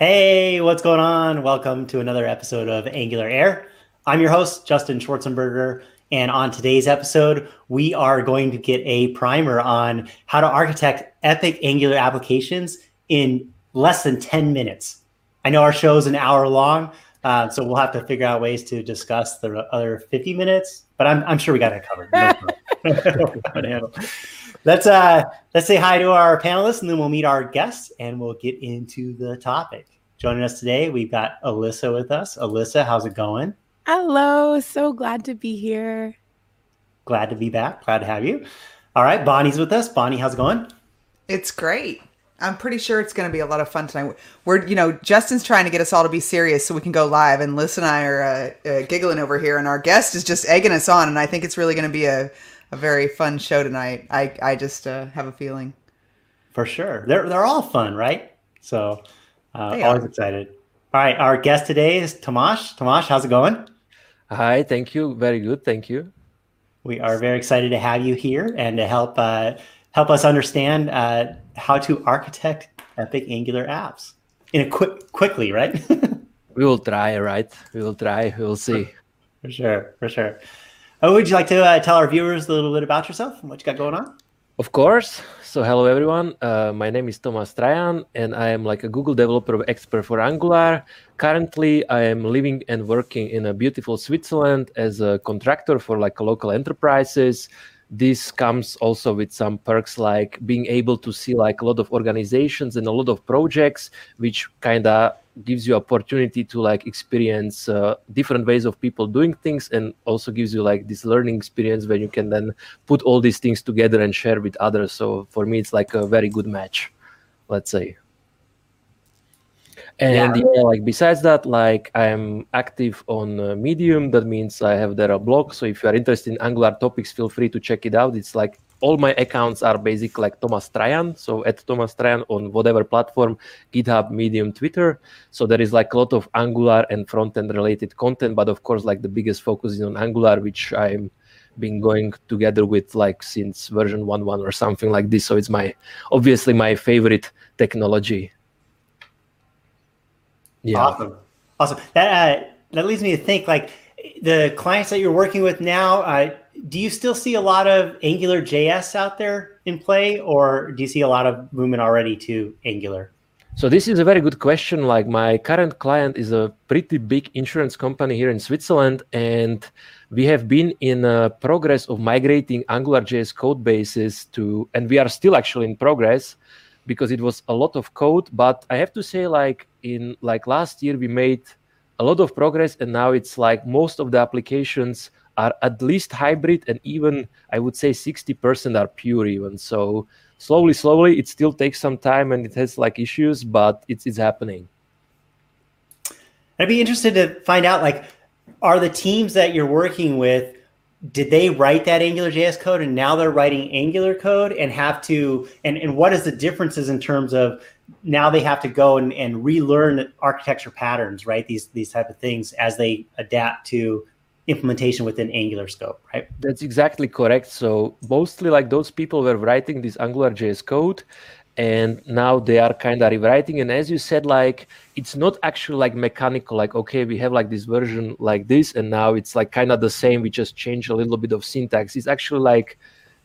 Hey, what's going on? Welcome to another episode of Angular Air. I'm your host, Justin Schwarzenberger. And on today's episode, we are going to get a primer on how to architect epic Angular applications in less than 10 minutes. I know our show is an hour long, uh, so we'll have to figure out ways to discuss the other 50 minutes, but I'm, I'm sure we got it covered. No let's uh let's say hi to our panelists and then we'll meet our guests and we'll get into the topic. Joining us today, we've got Alyssa with us. Alyssa, how's it going? Hello, so glad to be here. Glad to be back. Glad to have you. All right, Bonnie's with us. Bonnie, how's it going? It's great. I'm pretty sure it's going to be a lot of fun tonight. We're, you know, Justin's trying to get us all to be serious so we can go live, and Liz and I are uh, uh, giggling over here, and our guest is just egging us on, and I think it's really going to be a a very fun show tonight. I I just uh, have a feeling. For sure, they're they're all fun, right? So, uh, always excited. All right, our guest today is Tomas. Tomas, how's it going? Hi, thank you. Very good, thank you. We are very excited to have you here and to help uh, help us understand uh, how to architect epic Angular apps in a quick quickly, right? we will try, right? We will try. We will see. For sure, for sure. Oh, would you like to uh, tell our viewers a little bit about yourself and what you got going on? Of course. So, hello everyone. Uh, my name is Tomas Trajan, and I am like a Google developer expert for Angular. Currently, I am living and working in a beautiful Switzerland as a contractor for like local enterprises. This comes also with some perks like being able to see like a lot of organizations and a lot of projects, which kind of gives you opportunity to like experience uh, different ways of people doing things and also gives you like this learning experience where you can then put all these things together and share with others. So for me it's like a very good match let's say. And yeah. yeah like besides that like i'm active on uh, medium. That means i have there a blog. So if you are interested in angular topics feel free to check it out. It's like all my accounts are basically like Tomas Trajan. So at Tomas Trajan on whatever platform, GitHub, Medium, Twitter. So there is like a lot of Angular and front end related content, but of course, like the biggest focus is on Angular, which I'm been going together with like since version 1.1 or something like this. So it's my obviously my favorite technology. Yeah. Awesome. Awesome. That uh, that leads me to think like the clients that you're working with now. Uh, do you still see a lot of Angular JS out there in play, or do you see a lot of movement already to Angular? So this is a very good question. Like my current client is a pretty big insurance company here in Switzerland, and we have been in a progress of migrating Angular JS code bases to, and we are still actually in progress because it was a lot of code. But I have to say, like in like last year, we made a lot of progress, and now it's like most of the applications are at least hybrid and even i would say 60% are pure even. So slowly slowly it still takes some time and it has like issues but it's it's happening. I'd be interested to find out like are the teams that you're working with did they write that angular js code and now they're writing angular code and have to and, and what is the differences in terms of now they have to go and, and relearn architecture patterns right? These these type of things as they adapt to implementation within Angular scope, right? That's exactly correct. So mostly like those people were writing this Angular JS code and now they are kind of rewriting and as you said like it's not actually like mechanical like okay we have like this version like this and now it's like kind of the same we just change a little bit of syntax it's actually like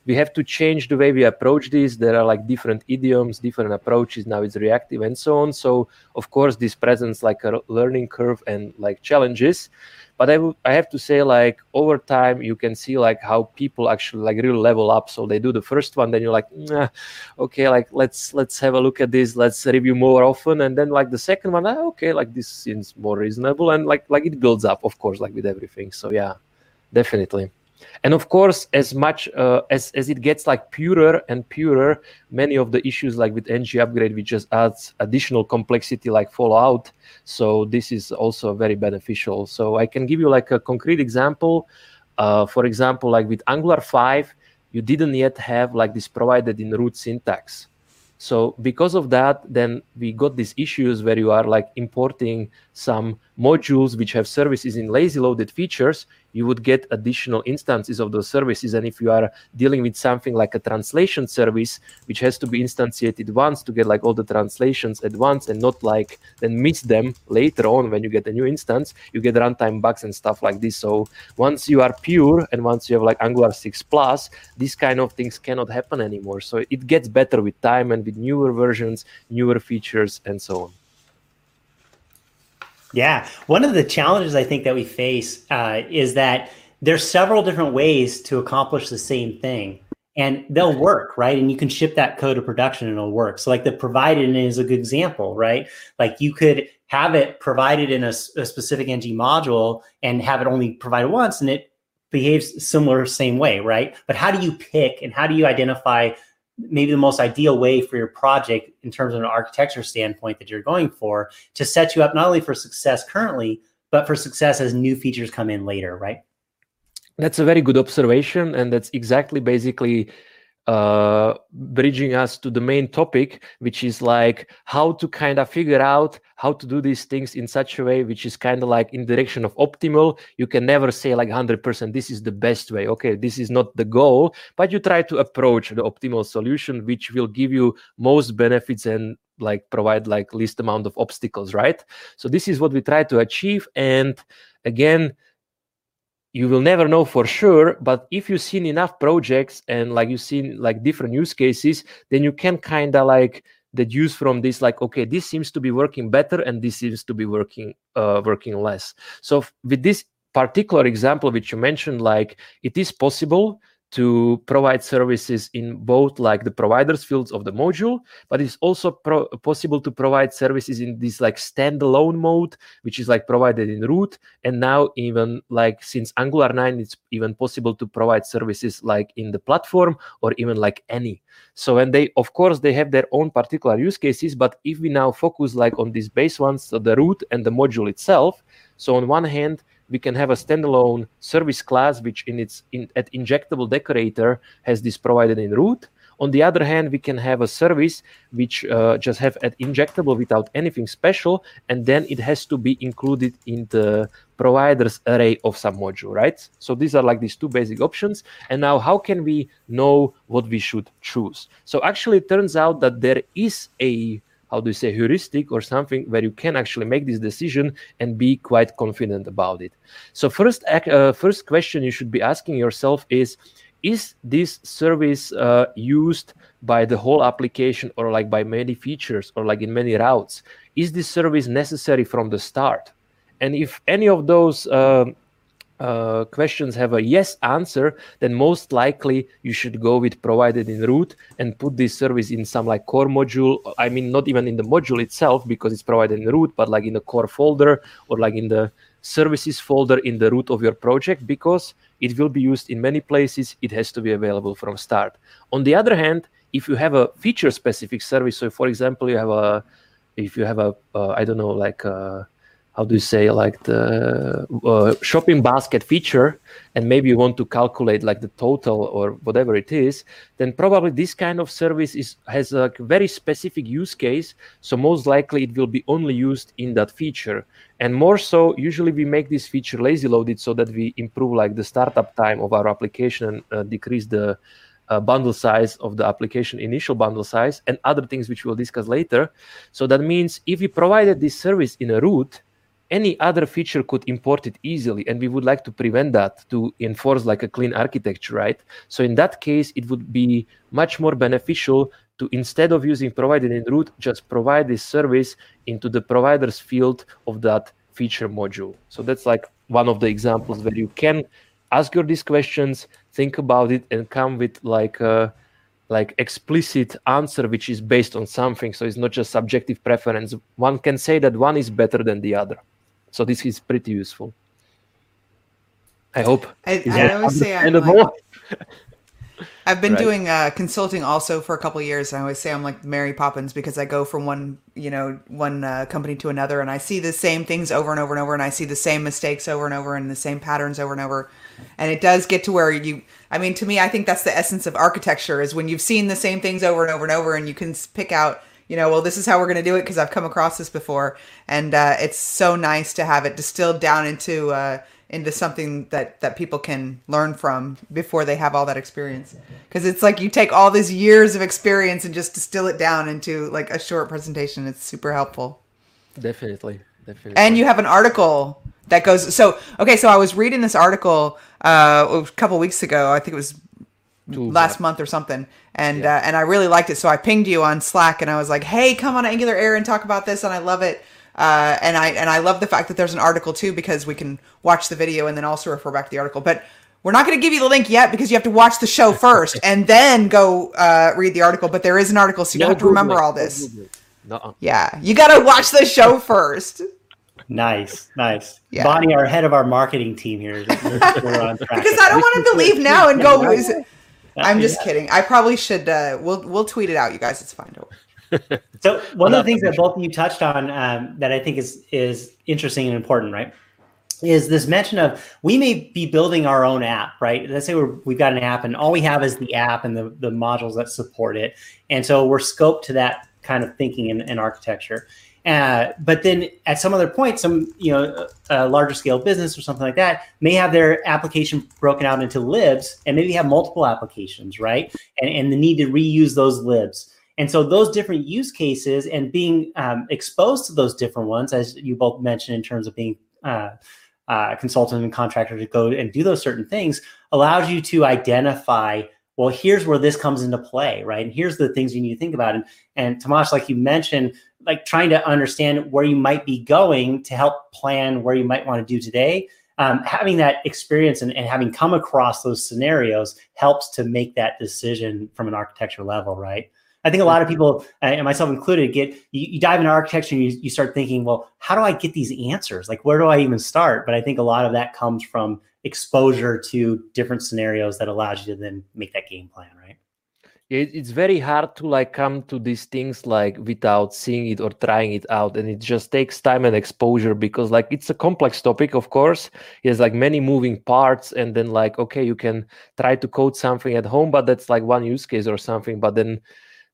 we have to change the way we approach this. There are like different idioms different approaches. Now it's reactive and so on. So of course this presents like a learning curve and like challenges. But I, w- I have to say like over time you can see like how people actually like really level up. So they do the first one then you're like nah, okay like let's let's have a look at this. Let's review more often. And then like the second one ah, okay like this seems more reasonable. And like like it builds up of course like with everything. So yeah definitely and of course as much uh, as as it gets like purer and purer many of the issues like with ng upgrade which just adds additional complexity like fallout. So this is also very beneficial. So i can give you like a concrete example. Uh, for example like with angular 5 you didn't yet have like this provided in root syntax. So because of that then we got these issues where you are like importing some modules which have services in lazy loaded features, you would get additional instances of those services. And if you are dealing with something like a translation service, which has to be instantiated once to get like all the translations at once and not like then miss them later on when you get a new instance, you get runtime bugs and stuff like this. So once you are pure and once you have like Angular 6 plus, these kind of things cannot happen anymore. So it gets better with time and with newer versions, newer features, and so on. Yeah, one of the challenges I think that we face uh, is that there's several different ways to accomplish the same thing, and they'll work, right? And you can ship that code to production and it'll work. So, like the provided is a good example, right? Like you could have it provided in a, a specific ng module and have it only provided once, and it behaves similar same way, right? But how do you pick and how do you identify maybe the most ideal way for your project in terms of an architecture standpoint that you're going for to set you up not only for success currently but for success as new features come in later right? That's a very good observation and that's exactly basically uh, bridging us to the main topic, which is like how to kind of figure out how to do these things in such a way which is kind of like in direction of optimal. You can never say like 100% this is the best way. Okay, this is not the goal, but you try to approach the optimal solution, which will give you most benefits and like provide like least amount of obstacles, right? So this is what we try to achieve. And again, you will never know for sure but if you've seen enough projects and like you've seen like different use cases then you can kind of like deduce from this like okay this seems to be working better and this seems to be working uh, working less. So with this particular example which you mentioned like it is possible to provide services in both like the providers fields of the module but it's also possible to provide services in this like standalone mode which is like provided in root and now even like since angular 9 it's even possible to provide services like in the platform or even like any. So and they of course they have their own particular use cases but if we now focus like on these base ones so the root and the module itself so on one hand we can have a standalone service class which in its in, at injectable decorator has this provided in root. On the other hand we can have a service which uh, just have at injectable without anything special and then it has to be included in the providers array of some module right? So these are like these two basic options. And now how can we know what we should choose? So actually it turns out that there is a how do you say heuristic or something where you can actually make this decision and be quite confident about it. So first uh, first question you should be asking yourself is is this service uh, used by the whole application or like by many features or like in many routes? Is this service necessary from the start? And if any of those uh, uh, questions have a yes answer, then most likely you should go with provided in root and put this service in some like core module. I mean, not even in the module itself because it's provided in root, but like in the core folder or like in the services folder in the root of your project because it will be used in many places. It has to be available from start. On the other hand, if you have a feature specific service, so for example, you have a, if you have a, uh, I don't know, like, a, how do you say like the uh, shopping basket feature and maybe you want to calculate like the total or whatever it is then probably this kind of service is has a very specific use case. So most likely it will be only used in that feature. And more so usually we make this feature lazy loaded so that we improve like the startup time of our application and uh, decrease the uh, bundle size of the application initial bundle size and other things which we'll discuss later. So that means if we provided this service in a root any other feature could import it easily and we would like to prevent that to enforce like a clean architecture right? So in that case it would be much more beneficial to instead of using provided in root just provide this service into the providers field of that feature module. So that's like one of the examples where you can ask your these questions think about it and come with like a like explicit answer which is based on something. So it's not just subjective preference. One can say that one is better than the other so this is pretty useful. I hope. I, I always say I'm like, I've been right. doing uh, consulting also for a couple years. And I always say I'm like Mary Poppins because I go from one, you know, one uh, company to another, and I see the same things over and over and over, and I see the same mistakes over and over, and the same patterns over and over. And it does get to where you. I mean, to me, I think that's the essence of architecture is when you've seen the same things over and over and over, and you can pick out you know, well, this is how we're going to do it because I've come across this before, and uh, it's so nice to have it distilled down into uh, into something that that people can learn from before they have all that experience. Because it's like you take all these years of experience and just distill it down into like a short presentation. It's super helpful. Definitely, definitely. And you have an article that goes. So okay, so I was reading this article uh, a couple weeks ago. I think it was Last month or something and uh, and I really liked it so I pinged you on Slack and I was like hey come on Angular Air and talk about this and I love it uh, and I and I love the fact that there's an article too because we can watch the video and then also refer back to the article but we're not going to give you the link yet because you have to watch the show first and then go uh, read the article but there is an article so you No have to remember all this. No. yeah you got to watch the show first Nice, nice. Yeah. Bonnie, our head of our marketing team here. We're, we're on track. because I don't want him to leave now and go Yeah, I'm just yeah. kidding I probably should uh, we'll we'll tweet it out you guys it's fine don't worry. So one of the things that both of you touched on um, that I think is is interesting and important, right? Is this mention of we may be building our own app, right? Let's say we're, we've got an app and all we have is the app and the, the modules that support it. And so we're scoped to that kind of thinking and, and architecture. Uh, but then at some other point, some you know a larger scale business or something like that may have their application broken out into libs and maybe have multiple applications, right? And, and the need to reuse those libs. And so those different use cases and being um, exposed to those different ones, as you both mentioned in terms of being uh, uh, consultant and contractor to go and do those certain things, allows you to identify. Well, here's where this comes into play, right? And here's the things you need to think about. And and Tomas, like you mentioned, like trying to understand where you might be going to help plan where you might want to do today. Um, having that experience and, and having come across those scenarios helps to make that decision from an architecture level, right? I think a lot of people, uh, and myself included, get you, you dive into architecture and you, you start thinking, well, how do I get these answers? Like, where do I even start? But I think a lot of that comes from exposure to different scenarios that allows you to then make that game plan, right? it, it's very hard to like come to these things like without seeing it or trying it out and it just takes time and exposure because like it's a complex topic of course it has like many moving parts and then like okay you can try to code something at home but that's like one use case or something but then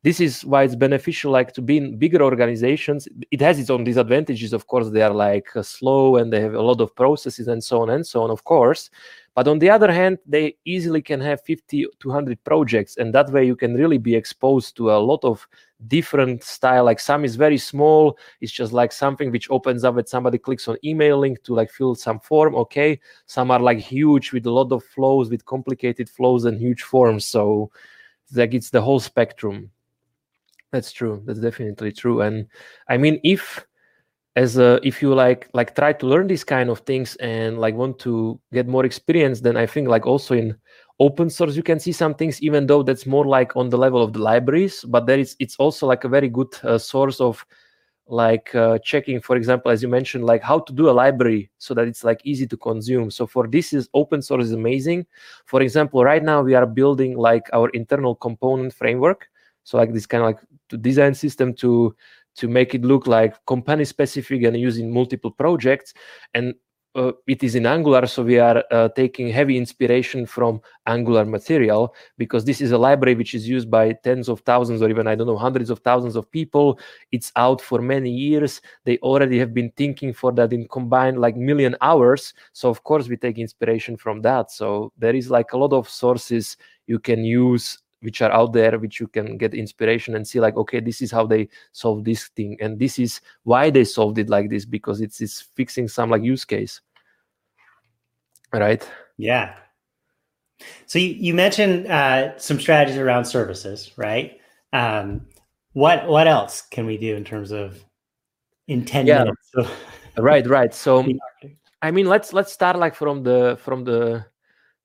this is why it's beneficial like to be in bigger organizations. It has its own disadvantages of course. They are like uh, slow and they have a lot of processes and so on and so on of course. But on the other hand they easily can have 50 to 100 projects and that way you can really be exposed to a lot of different style. Like some is very small. It's just like something which opens up when somebody clicks on email link to like fill some form. Okay. Some are like huge with a lot of flows with complicated flows and huge forms. So like it's the whole spectrum that's true. That's definitely true. And i mean if as a if you like like try to learn these kind of things and like want to get more experience then i think like also in open source you can see some things even though that's more like on the level of the libraries. But there is it's also like a very good uh, source of like uh, checking for example as you mentioned like how to do a library so that it's like easy to consume. So for this is open source is amazing. For example right now we are building like our internal component framework so like this kind of like to design system to to make it look like company specific and using multiple projects. And uh, it is in angular so we are uh, taking heavy inspiration from angular material because this is a library which is used by tens of thousands or even i don't know hundreds of thousands of people. It's out for many years. They already have been thinking for that in combined like million hours. So of course we take inspiration from that. So there is like a lot of sources you can use which are out there which you can get inspiration and see like okay this is how they solve this thing and this is why they solved it like this because it's it's fixing some like use case right Yeah. So you, you mentioned uh, some strategies around services, right? Um, what what else can we do in terms of in 10 Yeah. minutes? Right right so i mean let's let's start like from the from the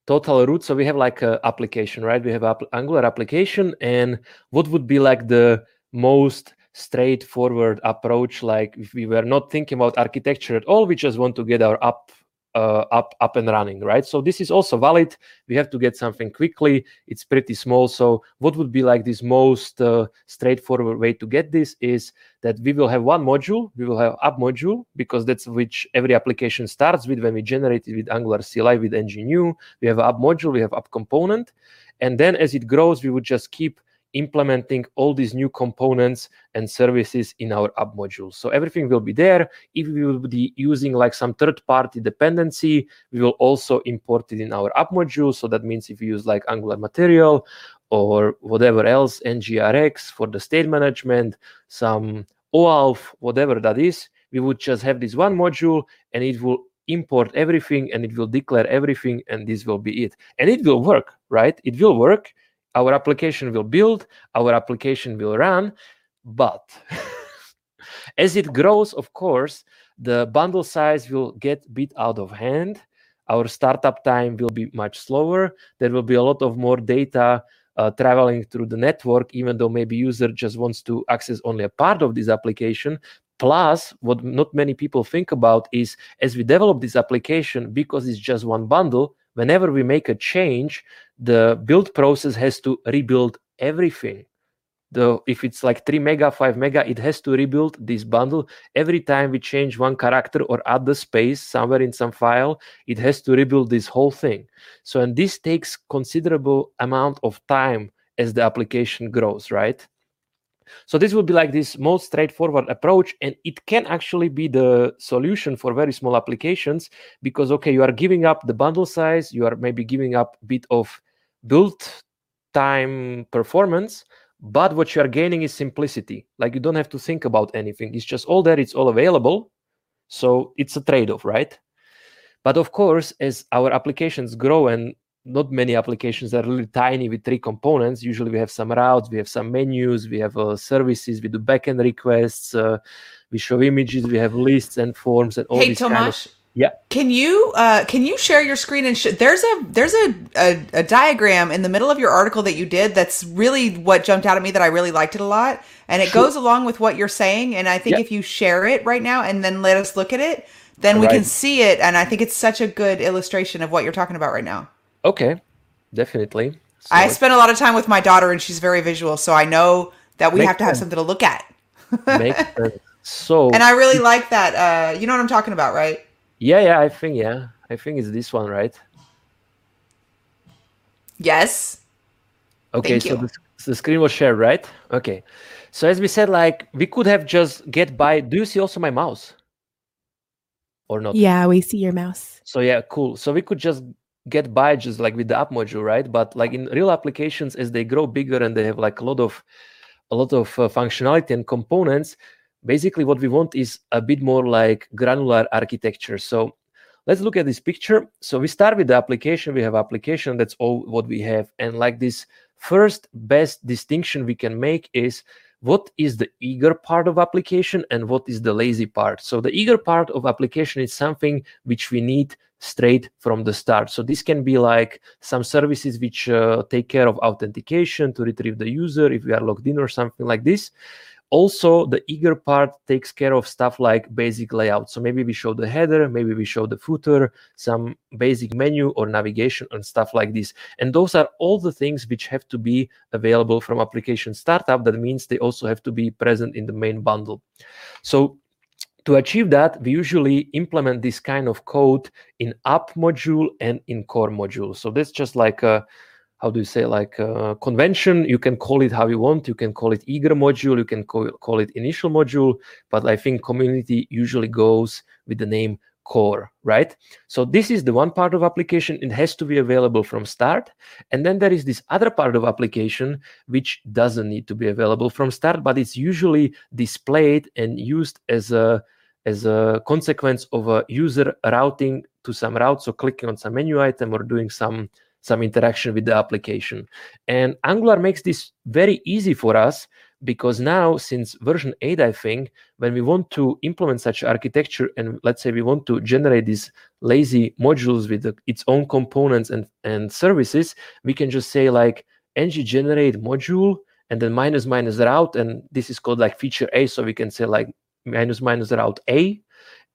total root so we have like a application right? We have angular application and what would be like the most straightforward approach? Like if we were not thinking about architecture at all we just want to get our app uh, up up and running right? So this is also valid. We have to get something quickly. It's pretty small. So what would be like this most uh, straightforward way to get this is that we will have one module. We will have app module because that's which every application starts with when we generate it with angular cli with ngnew we have app module. We have app component. And then as it grows we would just keep implementing all these new components and services in our app module. So everything will be there. If we will be using like some third-party dependency, we will also import it in our app module. So that means if you use like Angular Material or whatever else, NGRX for the state management, some OAuth, whatever that is, we would just have this one module and it will import everything and it will declare everything and this will be it. And it will work, right? It will work our application will build, our application will run, but as it grows, of course, the bundle size will get bit out of hand. Our startup time will be much slower. There will be a lot of more data uh, traveling through the network, even though maybe user just wants to access only a part of this application. Plus, what not many people think about is as we develop this application, because it's just one bundle, whenever we make a change, the build process has to rebuild everything. The, if it's like 3 mega, 5 mega, it has to rebuild this bundle. Every time we change one character or add the space somewhere in some file, it has to rebuild this whole thing. So, and this takes considerable amount of time as the application grows, right? So this would be like this most straightforward approach, and it can actually be the solution for very small applications because okay, you are giving up the bundle size, you are maybe giving up a bit of build time performance, but what you are gaining is simplicity. Like you don't have to think about anything; it's just all there, it's all available. So it's a trade-off, right? But of course, as our applications grow and not many applications are really tiny with three components. Usually we have some routes, we have some menus, we have uh, services, we do backend requests, uh, we show images, we have lists and forms and all hey, these Tomas, kind of, yeah. Can you uh, can you share your screen and sh- there's a there's a, a, a diagram in the middle of your article that you did that's really what jumped out at me that I really liked it a lot and it sure. goes along with what you're saying and I think if you share it right now and then let us look at it then we right. can see it and I think it's such a good illustration of what you're talking about right now. Okay, definitely. So I spend a lot of time with my daughter, and she's very visual, so I know that we have to have something to look at. Makes sense. So, and I really like that. Uh, you know what I'm talking about, right? Yeah, yeah. I think yeah. I think it's this one, right? Yes. Okay, so the, the screen was shared, right? Okay. So as we said, like we could have just get by. Do you see also my mouse? Or not? Yeah, we see your mouse. So yeah, cool. So we could just get by just like with the app module right? But like in real applications as they grow bigger and they have like a lot of a lot of uh, functionality and components basically what we want is a bit more like granular architecture. So let's look at this picture. So we start with the application. We have application. That's all what we have. And like this first best distinction we can make is what is the eager part of application and what is the lazy part. So the eager part of application is something which we need straight from the start. So this can be like some services which uh, take care of authentication to retrieve the user if we are logged in or something like this. Also the eager part takes care of stuff like basic layout. So maybe we show the header maybe we show the footer some basic menu or navigation and stuff like this. And those are all the things which have to be available from application startup. That means they also have to be present in the main bundle. So to achieve that, we usually implement this kind of code in app module and in core module. So that's just like a how do you say like uh, convention. You can call it how you want. You can call it eager module. You can call, call it initial module. But i think community usually goes with the name core right? So this is the one part of application. It has to be available from start. And then there is this other part of application which doesn't need to be available from start but it's usually displayed and used as a as a consequence of a user routing to some route so clicking on some menu item or doing some some interaction with the application. And Angular makes this very easy for us because now, since version 8, I think, when we want to implement such architecture and let's say we want to generate these lazy modules with the, its own components and, and services, we can just say like ng generate module and then minus minus route. And this is called like feature A. So we can say like minus minus route A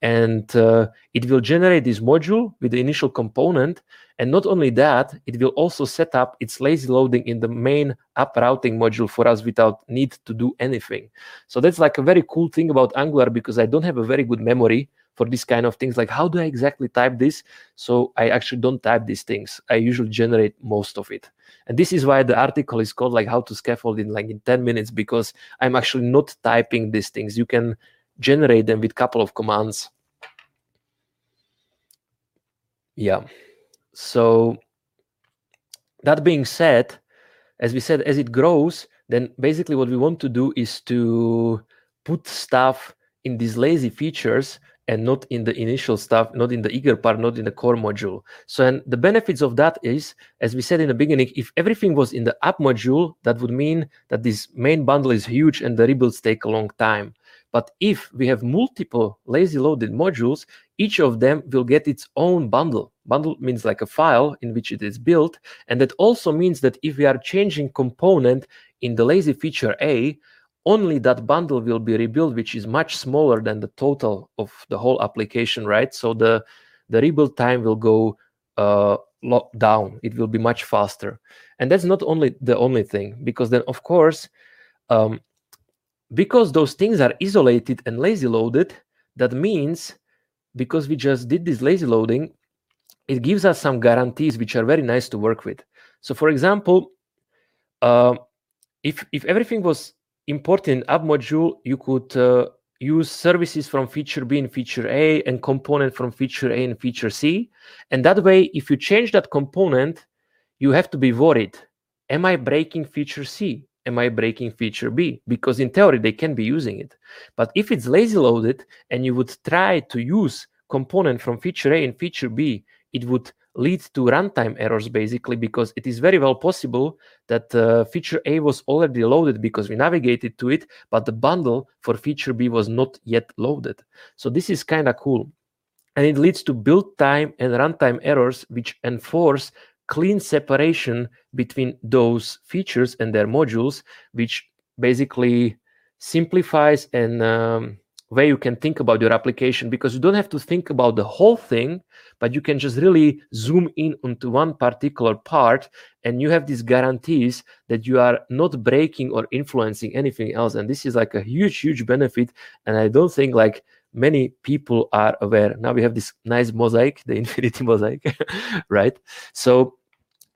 and uh, it will generate this module with the initial component and not only that it will also set up its lazy loading in the main app routing module for us without need to do anything. So that's like a very cool thing about angular because i don't have a very good memory for this kind of things. Like how do i exactly type this? So i actually don't type these things. I usually generate most of it. And this is why the article is called like how to scaffold in like in 10 minutes because i'm actually not typing these things. You can generate them with couple of commands yeah so that being said as we said as it grows then basically what we want to do is to put stuff in these lazy features and not in the initial stuff, not in the eager part, not in the core module. So, and the benefits of that is, as we said in the beginning, if everything was in the app module, that would mean that this main bundle is huge and the rebuilds take a long time. But if we have multiple lazy loaded modules, each of them will get its own bundle. Bundle means like a file in which it is built. And that also means that if we are changing component in the lazy feature A, only that bundle will be rebuilt, which is much smaller than the total of the whole application, right? So the the rebuild time will go uh, down. It will be much faster, and that's not only the only thing, because then of course, um, because those things are isolated and lazy loaded, that means because we just did this lazy loading, it gives us some guarantees which are very nice to work with. So, for example, uh, if if everything was imported in app module, you could uh, use services from feature B and feature A and component from feature A and feature C. And that way, if you change that component, you have to be worried. Am I breaking feature C? Am I breaking feature B? Because in theory, they can be using it. But if it's lazy loaded and you would try to use component from feature A and feature B, it would lead to runtime errors basically because it is very well possible that uh, feature A was already loaded because we navigated to it, but the bundle for feature B was not yet loaded. So this is kind of cool. And it leads to build time and runtime errors, which enforce clean separation between those features and their modules, which basically simplifies and um, way you can think about your application because you don't have to think about the whole thing but you can just really zoom in onto one particular part and you have these guarantees that you are not breaking or influencing anything else and this is like a huge huge benefit and i don't think like many people are aware. Now we have this nice mosaic the infinity mosaic right? So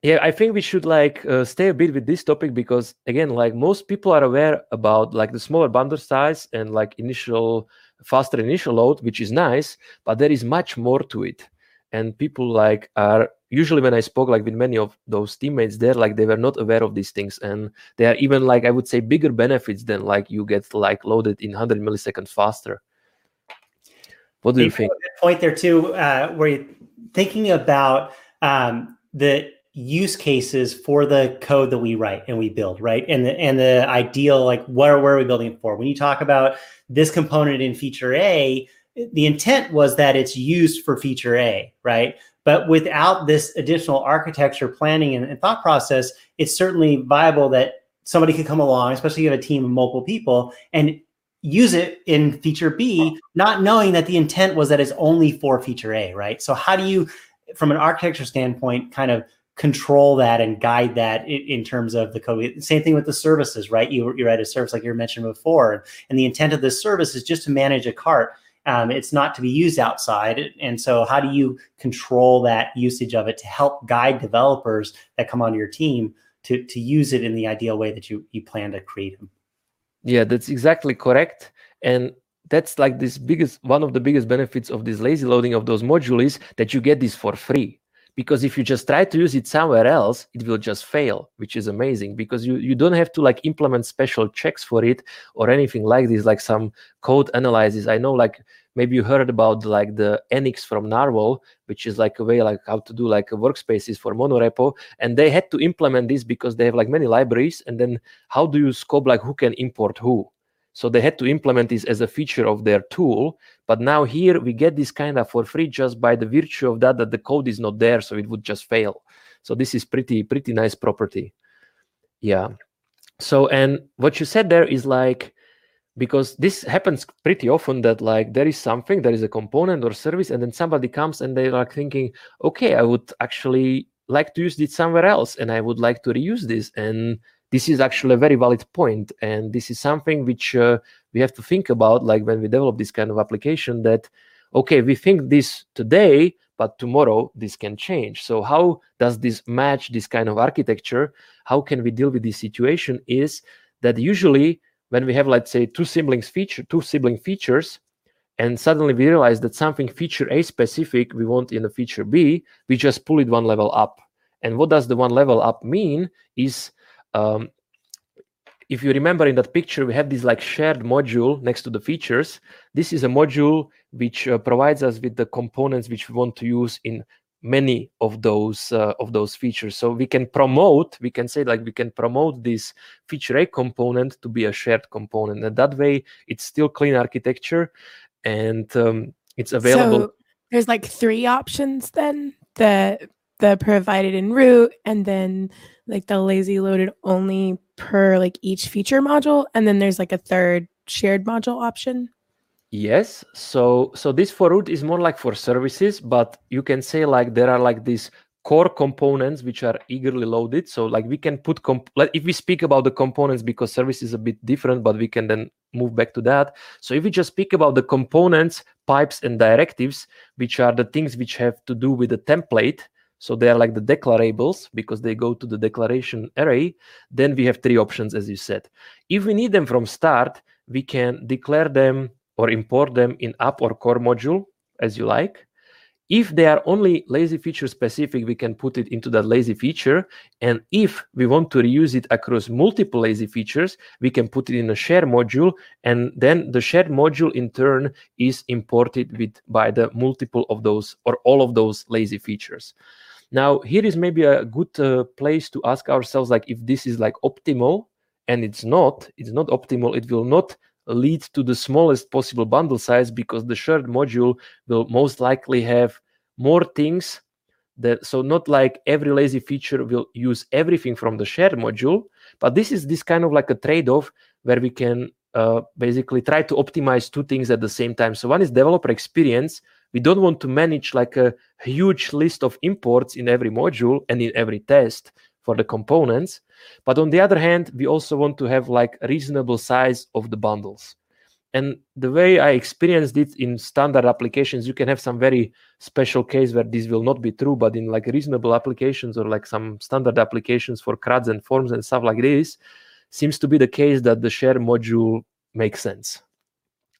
yeah i think we should like uh, stay a bit with this topic because again like most people are aware about like the smaller bundle size and like initial faster initial load which is nice but there is much more to it. And people like are usually when i spoke like with many of those teammates there like they were not aware of these things and they are even like i would say bigger benefits than like you get like loaded in 100 milliseconds faster. What do you think? point there too uh, where you're thinking about um, the use cases for the code that we write and we build, right? And the and the ideal, like where where are we building it for? When you talk about this component in feature A, the intent was that it's used for feature A, right? But without this additional architecture, planning, and, and thought process, it's certainly viable that somebody could come along, especially if you have a team of multiple people, and use it in feature B, not knowing that the intent was that it's only for feature A, right? So how do you, from an architecture standpoint, kind of control that and guide that in, in, terms of the code. Same thing with the services, right? You, you write a service like you mentioned before, and the intent of this service is just to manage a cart. Um, it's not to be used outside. And so, how do you control that usage of it to help guide developers that come onto your team to, to use it in the ideal way that you, you plan to create them? Yeah, that's exactly correct. And that's like this biggest one of the biggest benefits of this lazy loading of those modules that you get this for free because if you just try to use it somewhere else it will just fail which is amazing because you you don't have to like implement special checks for it or anything like this like some code analysis. I know like maybe you heard about like the Nx from Nrwl which is like a way like how to do like workspaces for monorepo and they had to implement this because they have like many libraries and then how do you scope like who can import who so they had to implement this as a feature of their tool. But now here we get this kind of for free just by the virtue of that that the code is not there, so it would just fail. So this is pretty pretty nice property. Yeah. So and what you said there is like because this happens pretty often that like there is something there is a component or service and then somebody comes and they're like thinking okay i would actually like to use it somewhere else and i would like to reuse this and this is actually a very valid point and this is something which uh, we have to think about like when we develop this kind of application that okay, we think this today, but tomorrow this can change. So how does this match this kind of architecture? How can we deal with this situation? Is that usually when we have, let's say, two siblings feature, two sibling features, and suddenly we realize that something feature A specific we want in a feature B, we just pull it one level up. And what does the one level up mean is um, if you remember in that picture, we have this like shared module next to the features. This is a module which uh, provides us with the components which we want to use in many of those uh, of those features. So we can promote, we can say like we can promote this feature A component to be a shared component, and that way it's still clean architecture, and um, it's available. So there's like three options then. The the provided in root, and then like the lazy loaded only per like each feature module and then there's like a third shared module option? Yes. So so this for root is more like for services but you can say like there are like these core components which are eagerly loaded. So like we can put comp- like if we speak about the components because service is a bit different but we can then move back to that. So if we just speak about the components pipes and directives which are the things which have to do with the template so they are like the declarables because they go to the declaration array. Then we have three options, as you said. If we need them from start, we can declare them or import them in app or core module as you like. If they are only lazy feature specific, we can put it into that lazy feature. And if we want to reuse it across multiple lazy features, we can put it in a share module. And then the shared module in turn is imported with by the multiple of those or all of those lazy features. Now, here is maybe a good uh, place to ask ourselves, like if this is like optimal, and it's not, it's not optimal. It will not lead to the smallest possible bundle size because the shared module will most likely have more things that so not like every lazy feature will use everything from the shared module but this is this kind of like a trade-off where we can uh, basically try to optimize two things at the same time so one is developer experience we don't want to manage like a huge list of imports in every module and in every test for the components. But on the other hand we also want to have like a reasonable size of the bundles. And the way i experienced it in standard applications you can have some very special case where this will not be true but in like reasonable applications or like some standard applications for CRUDs and forms and stuff like this seems to be the case that the share module makes sense.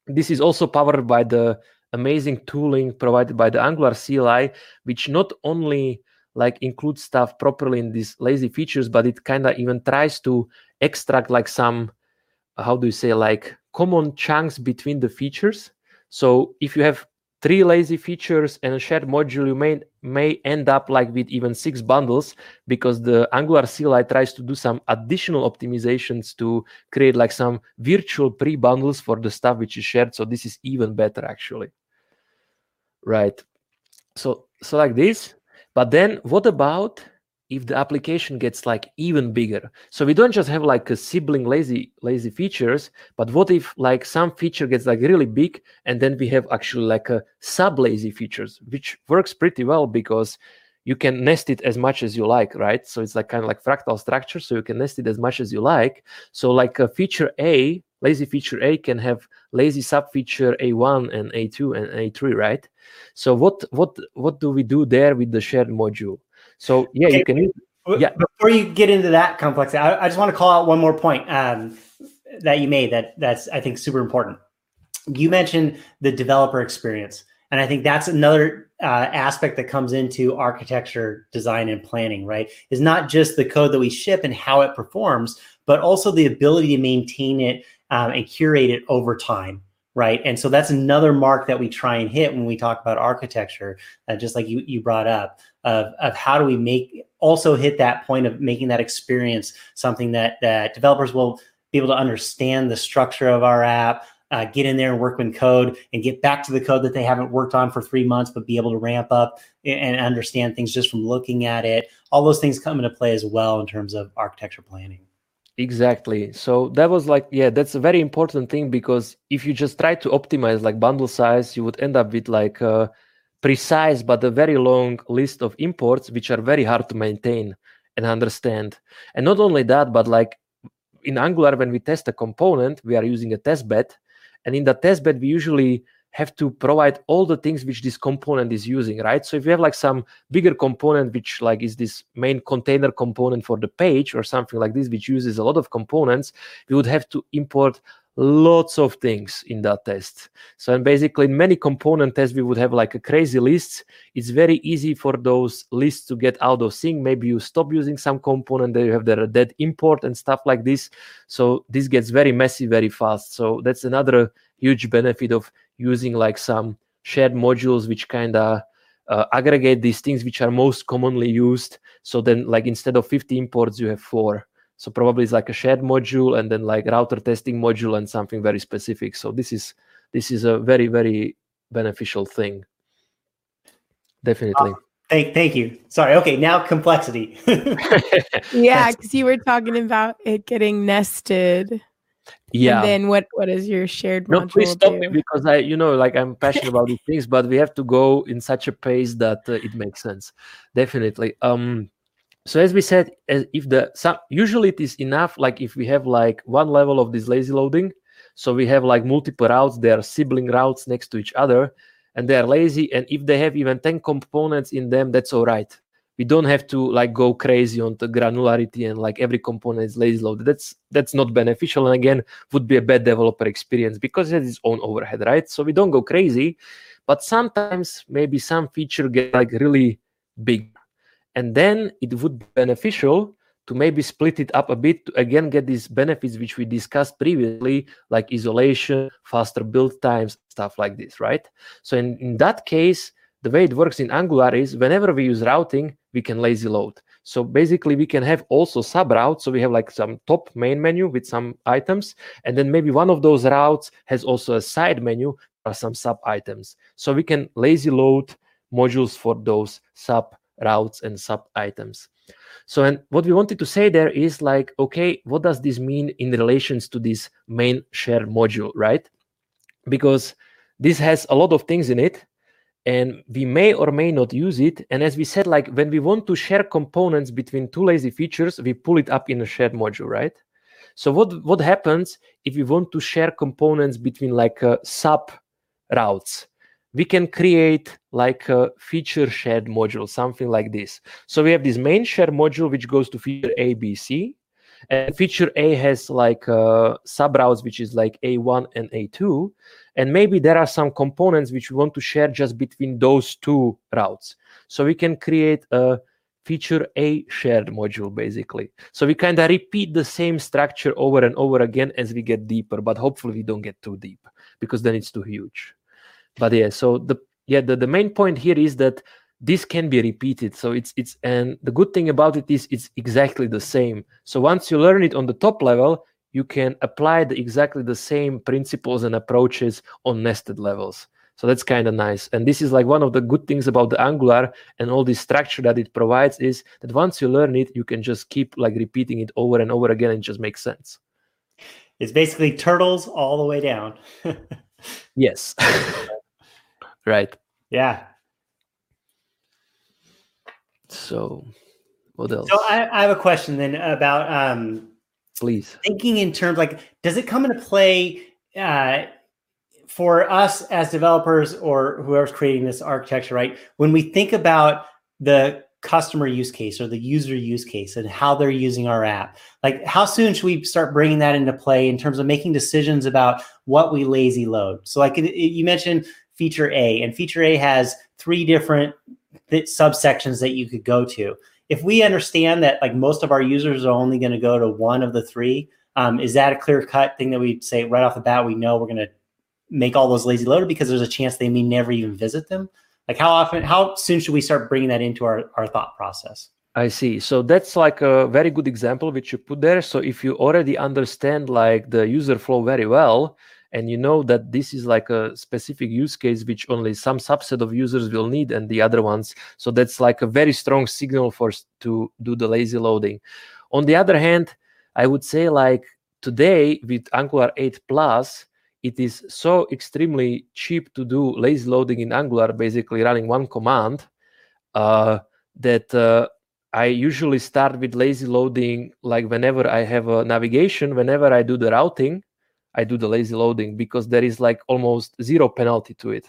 This is also powered by the amazing tooling provided by the Angular CLI, which not only like includes stuff properly in these lazy features, but it kind of even tries to extract like some, how do you say, like common chunks between the features. So if you have three lazy features and a shared module, you may may end up like with even six bundles because the Angular CLI tries to do some additional optimizations to create like some virtual pre-bundles for the stuff which is shared. So this is even better actually right? So so like this but then what about if the application gets like even bigger? So we don't just have like a sibling lazy lazy features but what if like some feature gets like really big and then we have actually like a sub lazy features which works pretty well because you can nest it as much as you like right? So it's like kind of like fractal structure so you can nest it as much as you like. So like a feature a lazy feature A can have lazy sub feature A1 and A2 and A3, right? So what what what do we do there with the shared module? So yeah, okay. you can. Yeah. Before you get into that complexity, I, I just want to call out one more point um, that you made that that's I think super important. You mentioned the developer experience, and I think that's another uh, aspect that comes into architecture, design, and planning. Right, is not just the code that we ship and how it performs, but also the ability to maintain it um, and curate it over time right? And so that's another mark that we try and hit when we talk about architecture uh, just like you you brought up of, of how do we make also hit that point of making that experience something that that developers will be able to understand the structure of our app uh, get in there and work with code and get back to the code that they haven't worked on for three months but be able to ramp up and understand things just from looking at it. All those things come into play as well in terms of architecture planning Exactly. So that was like, yeah, that's a very important thing because if you just try to optimize like bundle size, you would end up with like a precise but a very long list of imports, which are very hard to maintain and understand. And not only that, but like in Angular, when we test a component, we are using a test bed. And in the test bed, we usually have to provide all the things which this component is using, right? So if you have like some bigger component, which like is this main container component for the page or something like this, which uses a lot of components, you would have to import lots of things in that test. So and basically in many component tests, we would have like a crazy list. It's very easy for those lists to get out of sync. Maybe you stop using some component, then you have the dead import and stuff like this. So this gets very messy very fast. So that's another huge benefit of using like some shared modules which kind of uh, aggregate these things which are most commonly used. So then like instead of 50 imports, you have four. So probably it's like a shared module and then like router testing module and something very specific. So this is this is a very very beneficial thing. Definitely. Uh, thank thank you. Sorry. Okay, now complexity. yeah, because you were talking about it getting nested. Yeah. And then what what is your shared no, please stop do? me because I, you know, like I'm passionate about these things, but we have to go in such a pace that uh, it makes sense. Definitely. Um, so as we said as if the some usually it is enough like if we have like one level of this lazy loading so we have like multiple routes they are sibling routes next to each other and they are lazy and if they have even 10 components in them that's all right we don't have to like go crazy on the granularity and like every component is lazy loaded. That's that's not beneficial and again would be a bad developer experience because it has its own overhead right? So we don't go crazy but sometimes maybe some feature get like really big and then it would be beneficial to maybe split it up a bit to again get these benefits which we discussed previously like isolation faster build times stuff like this right? So in, in that case the way it works in angular is whenever we use routing we can lazy load. So basically we can have also sub routes. So we have like some top main menu with some items and then maybe one of those routes has also a side menu or some sub items. So we can lazy load modules for those sub routes and sub items. So and what we wanted to say there is like okay what does this mean in relations to this main share module right? Because this has a lot of things in it and we may or may not use it and as we said like when we want to share components between two lazy features we pull it up in a shared module right so what what happens if we want to share components between like uh, sub routes we can create like a feature shared module, something like this. So we have this main share module, which goes to feature A, B, C. And feature A has like uh, sub routes, which is like A1 and A2. And maybe there are some components which we want to share just between those two routes. So we can create a feature A shared module, basically. So we kind of repeat the same structure over and over again as we get deeper, but hopefully we don't get too deep because then it's too huge but yeah so the yeah the, the main point here is that this can be repeated. So it's it's and the good thing about it is it's exactly the same. So once you learn it on the top level you can apply the, exactly the same principles and approaches on nested levels. So that's kind of nice. And this is like one of the good things about the angular and all this structure that it provides is that once you learn it you can just keep like repeating it over and over again. And it just makes sense. It's basically turtles all the way down. Yes. Right. Yeah so what else? So I, I have a question then about um please. thinking in terms like does it come into play uh for us as developers or whoever's creating this architecture right? When we think about the customer use case or the user use case and how they're using our app like how soon should we start bringing that into play in terms of making decisions about what we lazy load? So like you mentioned feature a and feature a has three different th- subsections that you could go to. If we understand that like most of our users are only going to go to one of the three um, is that a clear cut thing that we say right off the bat we know we're going to make all those lazy loaded because there's a chance they may never even visit them? Like how often how soon should we start bringing that into our, our thought process? I see. So that's like a very good example which you put there. So if you already understand like the user flow very well and you know that this is like a specific use case which only some subset of users will need and the other ones. So that's like a very strong signal for to do the lazy loading. On the other hand i would say like today with angular 8 plus it is so extremely cheap to do lazy loading in Angular, basically running one command, uh, that uh, I usually start with lazy loading like whenever I have a navigation, whenever I do the routing, I do the lazy loading because there is like almost zero penalty to it.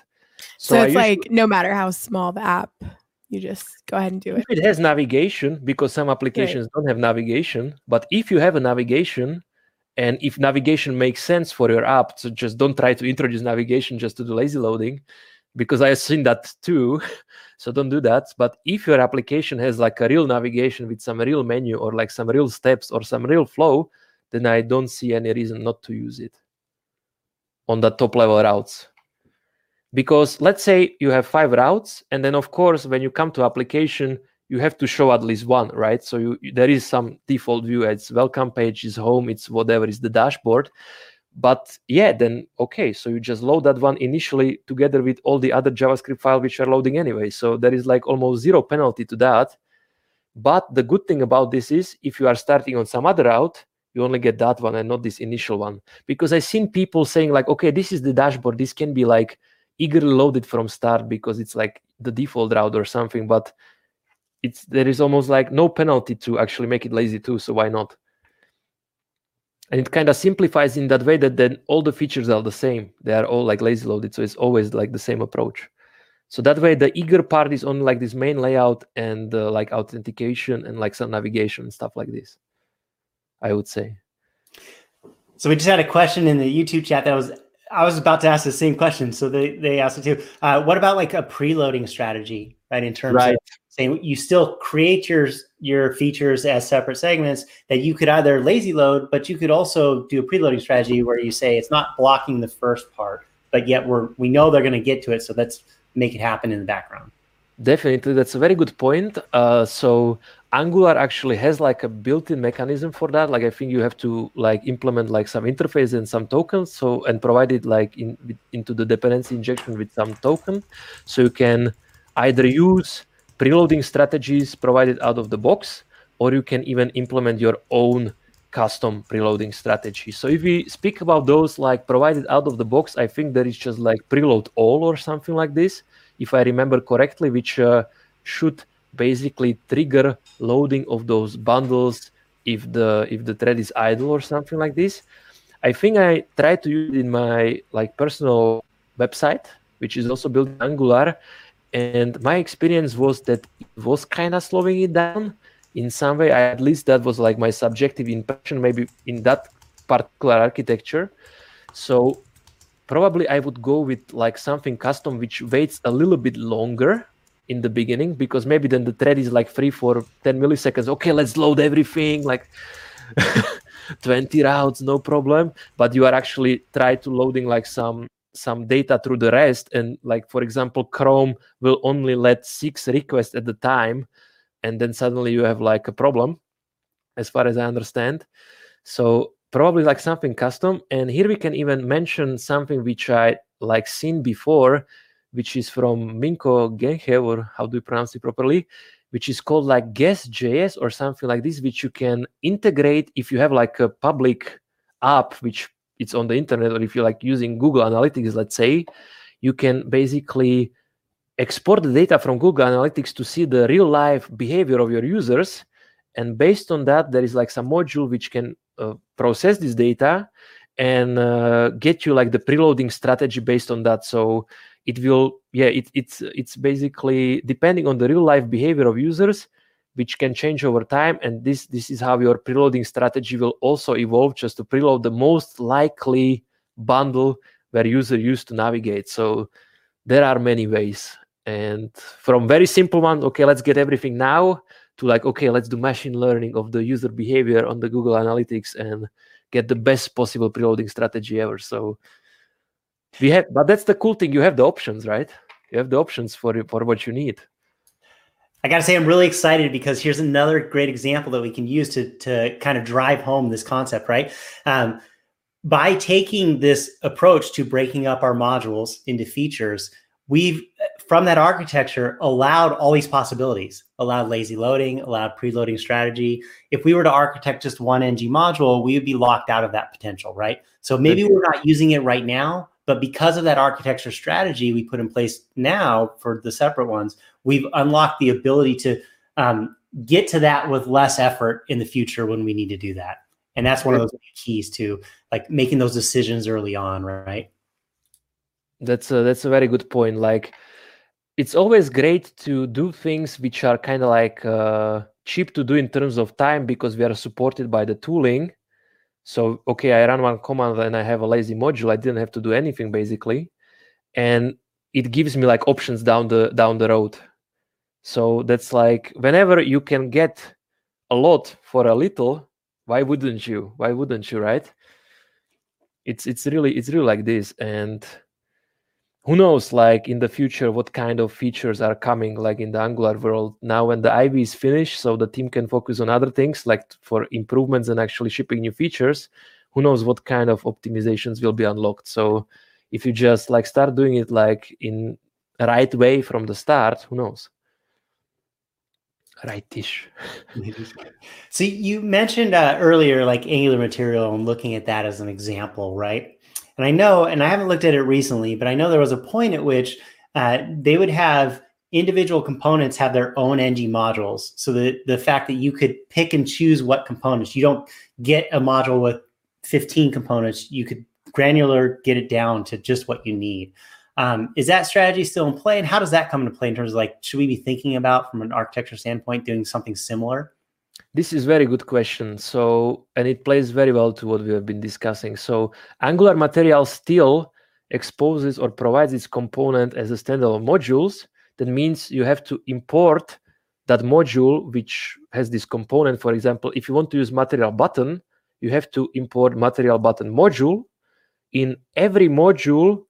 So, so it's usually, like no matter how small the app, you just go ahead and do it. It has navigation because some applications right. don't have navigation. But if you have a navigation, and if navigation makes sense for your app, so just don't try to introduce navigation just to do lazy loading, because I've seen that too. so don't do that. But if your application has like a real navigation with some real menu or like some real steps or some real flow, then I don't see any reason not to use it on the top level routes. Because let's say you have five routes, and then of course, when you come to application, you have to show at least one, right? So you, there is some default view. It's welcome page, is home, it's whatever is the dashboard. But yeah, then okay, so you just load that one initially together with all the other JavaScript file which are loading anyway. So there is like almost zero penalty to that. But the good thing about this is if you are starting on some other route, you only get that one and not this initial one. Because I've seen people saying like, okay, this is the dashboard. This can be like eagerly loaded from start because it's like the default route or something. But it's there is almost like no penalty to actually make it lazy too. So why not? And it kind of simplifies in that way that then all the features are the same. They are all like lazy loaded. So it's always like the same approach. So that way the eager part is on like this main layout and uh, like authentication and like some navigation and stuff like this. I would say. So we just had a question in the YouTube chat that was I was about to ask the same question, so they they asked it too. Uh, what about like a preloading strategy, right? In terms right. of saying you still create your your features as separate segments that you could either lazy load, but you could also do a preloading strategy where you say it's not blocking the first part, but yet we're we know they're going to get to it, so let's make it happen in the background. Definitely, that's a very good point. Uh, so Angular actually has like a built-in mechanism for that. Like I think you have to like implement like some interface and some tokens. So and provide it like in into the dependency injection with some token. So you can either use preloading strategies provided out of the box, or you can even implement your own custom preloading strategy. So if we speak about those like provided out of the box, I think there is just like preload all or something like this, if I remember correctly, which uh, should basically trigger loading of those bundles if the if the thread is idle or something like this. I think I tried to use it in my like personal website, which is also built in Angular, and my experience was that it was kind of slowing it down in some way. I, at least that was like my subjective impression, maybe in that particular architecture. So probably I would go with like something custom which waits a little bit longer in the beginning because maybe then the thread is like free for 10 milliseconds. Okay let's load everything like 20 routes no problem. But you are actually try to loading like some some data through the rest. And like for example chrome will only let six requests at the time and then suddenly you have like a problem as far as i understand. So probably like something custom. And here we can even mention something which i like seen before which is from Minko Gechev, or how do you pronounce it properly, which is called like Guess.js or something like this, which you can integrate if you have like a public app, which it's on the internet, or if you're like using Google Analytics, let's say, you can basically export the data from Google Analytics to see the real life behavior of your users. And based on that, there is like some module which can uh, process this data and uh, get you like the preloading strategy based on that. So it will yeah it, it's it's basically depending on the real life behavior of users which can change over time. And this this is how your preloading strategy will also evolve just to preload the most likely bundle where user used to navigate. So there are many ways. And from very simple one okay let's get everything now to like okay let's do machine learning of the user behavior on the google analytics and get the best possible preloading strategy ever. So we have but that's the cool thing you have the options right? You have the options for for what you need. I gotta say i'm really excited because here's another great example that we can use to to kind of drive home this concept right? Um, by taking this approach to breaking up our modules into features we've from that architecture allowed all these possibilities. Allowed lazy loading allowed preloading strategy. If we were to architect just one ng module we would be locked out of that potential right? So maybe we're not using it right now but because of that architecture strategy we put in place now for the separate ones, we've unlocked the ability to um, get to that with less effort in the future when we need to do that. And that's one of those keys to like making those decisions early on, right? That's a, that's a very good point. Like it's always great to do things which are kind of like uh, cheap to do in terms of time because we are supported by the tooling. So okay, I run one command and I have a lazy module. I didn't have to do anything basically, and it gives me like options down the down the road. So that's like whenever you can get a lot for a little, why wouldn't you? Why wouldn't you, right? It's it's really it's really like this, and who knows like in the future what kind of features are coming like in the angular world now when the ivy is finished so the team can focus on other things like for improvements and actually shipping new features. Who knows what kind of optimizations will be unlocked. So if you just like start doing it like in right way from the start who knows? Rightish. So you mentioned uh, earlier like angular material and looking at that as an example right and I know, and I haven't looked at it recently, but I know there was a point at which uh, they would have individual components have their own ng modules. So the the fact that you could pick and choose what components, you don't get a module with 15 components, you could granular get it down to just what you need. Um, is that strategy still in play? And how does that come into play in terms of like, should we be thinking about from an architecture standpoint doing something similar? This is very good question. So, and it plays very well to what we have been discussing. So, Angular Material still exposes or provides its component as a standalone modules. That means you have to import that module which has this component. For example, if you want to use Material button, you have to import Material button module. In every module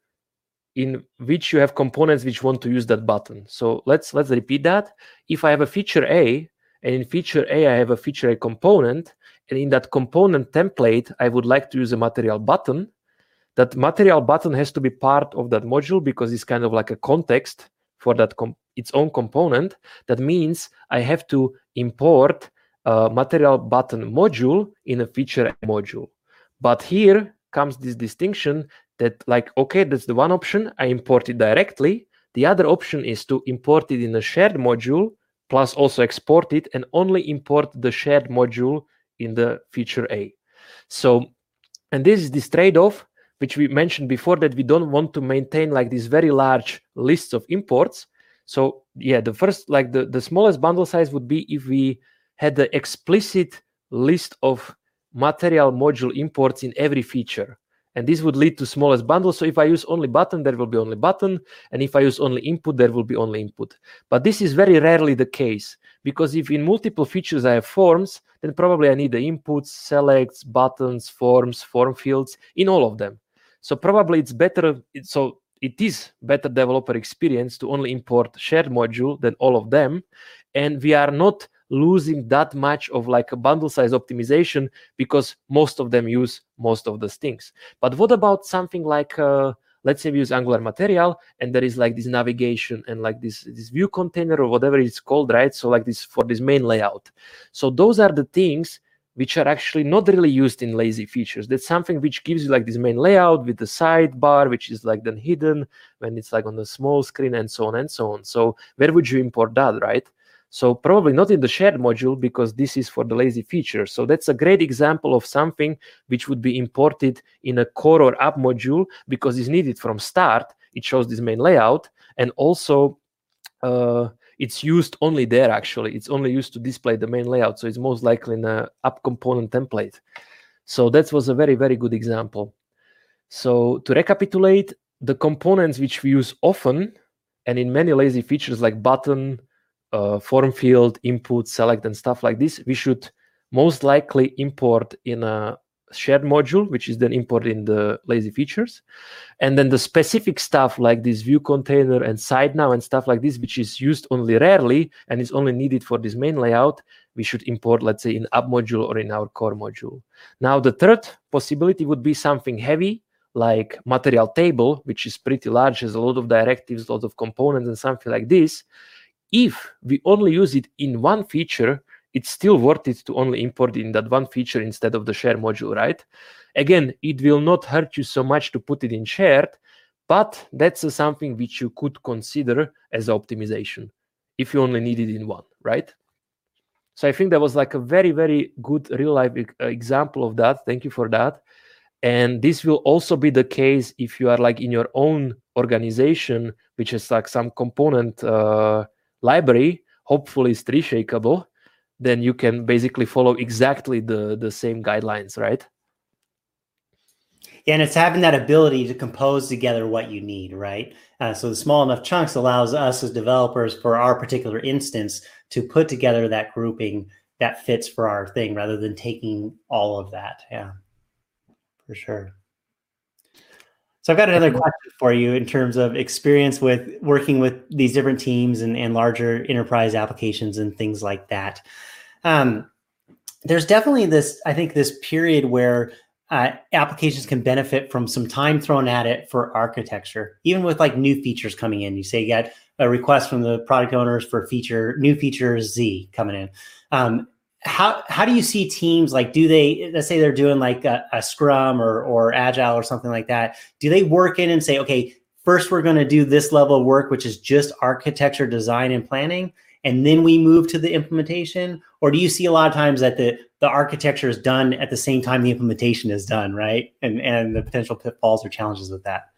in which you have components which want to use that button. So let's let's repeat that. If I have a feature A and in feature A, I have a feature A component. And in that component template, I would like to use a material button. That material button has to be part of that module because it's kind of like a context for that its own component. That means I have to import a material button module in a feature A module. But here comes this distinction that like, okay, that's the one option. I import it directly. The other option is to import it in a shared module plus also export it and only import the shared module in the feature A. So, and this is this trade-off which we mentioned before that we don't want to maintain like these very large lists of imports. So yeah, the first like the, the smallest bundle size would be if we had the explicit list of material module imports in every feature and this would lead to smallest bundle. So if i use only button there will be only button. And if i use only input there will be only input. But this is very rarely the case because if in multiple features i have forms then probably i need the inputs selects buttons forms form fields in all of them. So probably it's better so it is better developer experience to only import shared module than all of them. And we are not losing that much of like a bundle size optimization because most of them use most of those things. But what about something like uh, let's say we use Angular Material and there is like this navigation and like this this view container or whatever it's called, right? So like this for this main layout. So those are the things which are actually not really used in lazy features. That's something which gives you like this main layout with the sidebar, which is like then hidden when it's like on the small screen and so on and so on. So where would you import that, right? So probably not in the shared module because this is for the lazy feature. So that's a great example of something which would be imported in a core or app module because it's needed from start. It shows this main layout and also uh, it's used only there actually. It's only used to display the main layout. So it's most likely in a app component template. So that was a very, very good example. So to recapitulate, the components which we use often and in many lazy features like button, uh, form field, input, select, and stuff like this, we should most likely import in a shared module, which is then imported in the lazy features. And then the specific stuff like this view container and sidenav and stuff like this, which is used only rarely and is only needed for this main layout, we should import, let's say, in app module or in our core module. Now, the third possibility would be something heavy, like material table, which is pretty large, has a lot of directives, a lot of components, and something like this if we only use it in one feature, it's still worth it to only import in that one feature instead of the share module, right? Again, it will not hurt you so much to put it in shared, but that's something which you could consider as optimization if you only need it in one, right? So I think that was like a very, very good real life uh, example of that. Thank you for that. And this will also be the case if you are like in your own organization, which is like some component uh, library, hopefully is tree shakeable, then you can basically follow exactly the, the same guidelines, right? Yeah, and it's having that ability to compose together what you need, right? Uh, so the small enough chunks allows us as developers for our particular instance to put together that grouping that fits for our thing rather than taking all of that. Yeah, for sure. So I've got another question for you in terms of experience with working with these different teams and, and larger enterprise applications and things like that. Um, there's definitely this, I think, this period where uh, applications can benefit from some time thrown at it for architecture, even with like new features coming in. You say you got a request from the product owners for feature new features Z coming in. Um, how how do you see teams like do they let's say they're doing like a, a Scrum or or Agile or something like that? Do they work in and say, okay, first we're going to do this level of work, which is just architecture, design, and planning, and then we move to the implementation? Or do you see a lot of times that the the architecture is done at the same time the implementation is done, right? And and the potential pitfalls or challenges with that.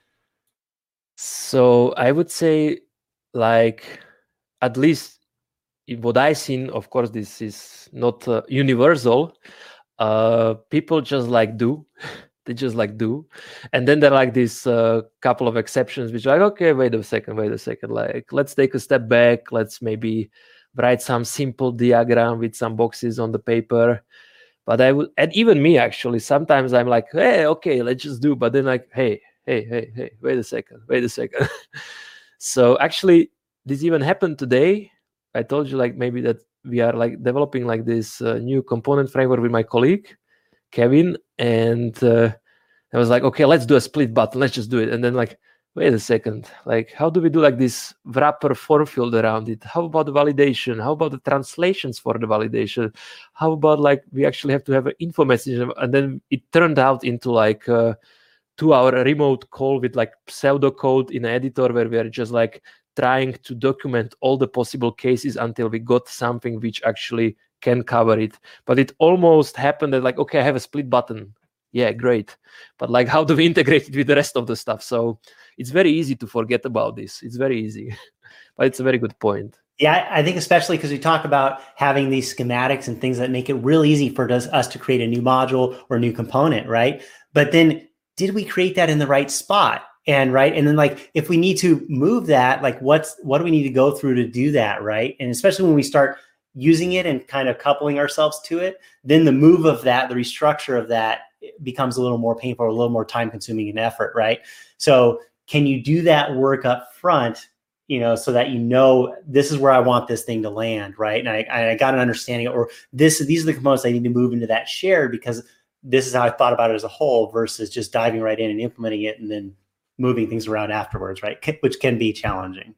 So I would say, like, at least what I seen. Of course, this is not uh, universal. Uh, people just like do. they just like do, and then there are like this uh, couple of exceptions, which are like, okay, wait a second, wait a second, like let's take a step back. Let's maybe write some simple diagram with some boxes on the paper but i would and even me actually sometimes i'm like hey okay let's just do but then like hey hey hey hey wait a second wait a second so actually this even happened today i told you like maybe that we are like developing like this uh, new component framework with my colleague kevin and uh, i was like okay let's do a split button. Let's just do it. And then like wait a second. Like how do we do like this wrapper form field around it? How about the validation? How about the translations for the validation? How about like we actually have to have an info message? And then it turned out into like a two hour remote call with like pseudo code in an editor where we are just like trying to document all the possible cases until we got something which actually can cover it but it almost happened that like okay i have a split button yeah great but like how do we integrate it with the rest of the stuff so it's very easy to forget about this. It's very easy, but it's a very good point. Yeah, I think especially because we talk about having these schematics and things that make it real easy for us, to create a new module or new component, right? But then did we create that in the right spot? And right, and then like if we need to move that, like what's what do we need to go through to do that, right? And especially when we start using it and kind of coupling ourselves to it, then the move of that, the restructure of that becomes a little more painful, a little more time consuming and effort, right? So can you do that work up front you know so that you know this is where i want this thing to land right and i, I got an understanding or this these are the components i need to move into that share because this is how i thought about it as a whole versus just diving right in and implementing it and then moving things around afterwards right which can be challenging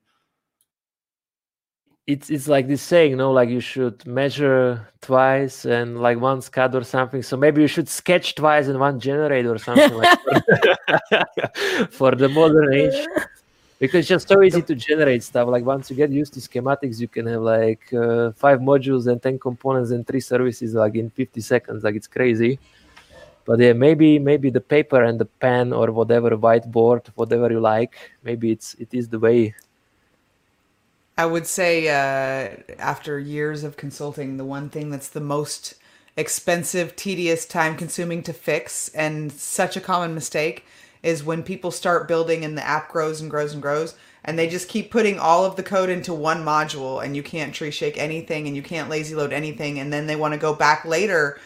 it's it's like this saying, you know, like you should measure twice and like once cut or something. So maybe you should sketch twice and one generate or something like for the modern age. Because it's just so easy to generate stuff. Like once you get used to schematics, you can have like uh, five modules and ten components and three services like in 50 seconds. Like it's crazy. But yeah, maybe maybe the paper and the pen or whatever whiteboard, whatever you like, maybe it's it is the way. I would say uh, after years of consulting, the one thing that's the most expensive, tedious, time consuming to fix, and such a common mistake is when people start building and the app grows and grows and grows and they just keep putting all of the code into one module and you can't tree shake anything and you can't lazy load anything and then they want to go back later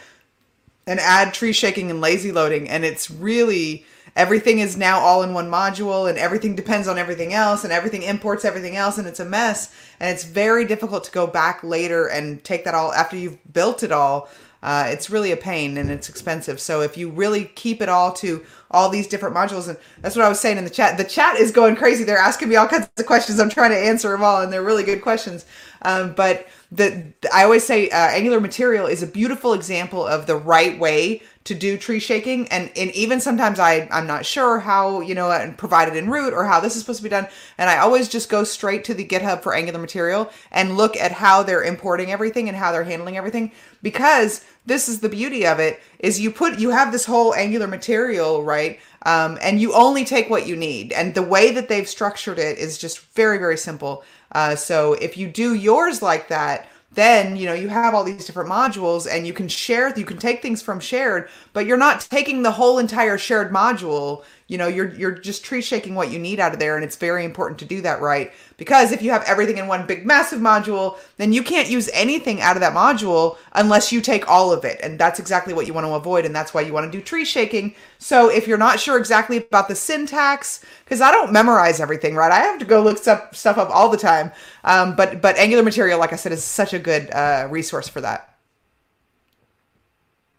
and add tree shaking and lazy loading and it's really everything is now all in one module and everything depends on everything else and everything imports everything else and it's a mess. And it's very difficult to go back later and take that all after you've built it all uh, it's really a pain and it's expensive. So if you really keep it all to all these different modules and that's what i was saying in the chat. The chat is going crazy. They're asking me all kinds of questions. I'm trying to answer them all and they're really good questions. Um, but the i always say uh, angular material is a beautiful example of the right way to do tree shaking and, and even sometimes I, I'm not sure how, you know, and provided in root or how this is supposed to be done. And I always just go straight to the GitHub for Angular material and look at how they're importing everything and how they're handling everything because this is the beauty of it is you put you have this whole angular material right um, and you only take what you need and the way that they've structured it is just very very simple uh, so if you do yours like that then you know you have all these different modules and you can share you can take things from shared but you're not taking the whole entire shared module you know you're you're just tree shaking what you need out of there and it's very important to do that right because if you have everything in one big massive module then you can't use anything out of that module unless you take all of it and that's exactly what you want to avoid and that's why you want to do tree shaking. So if you're not sure exactly about the syntax because i don't memorize everything right? I have to go look stuff, stuff up all the time um, but but angular material like i said is such a good uh, resource for that.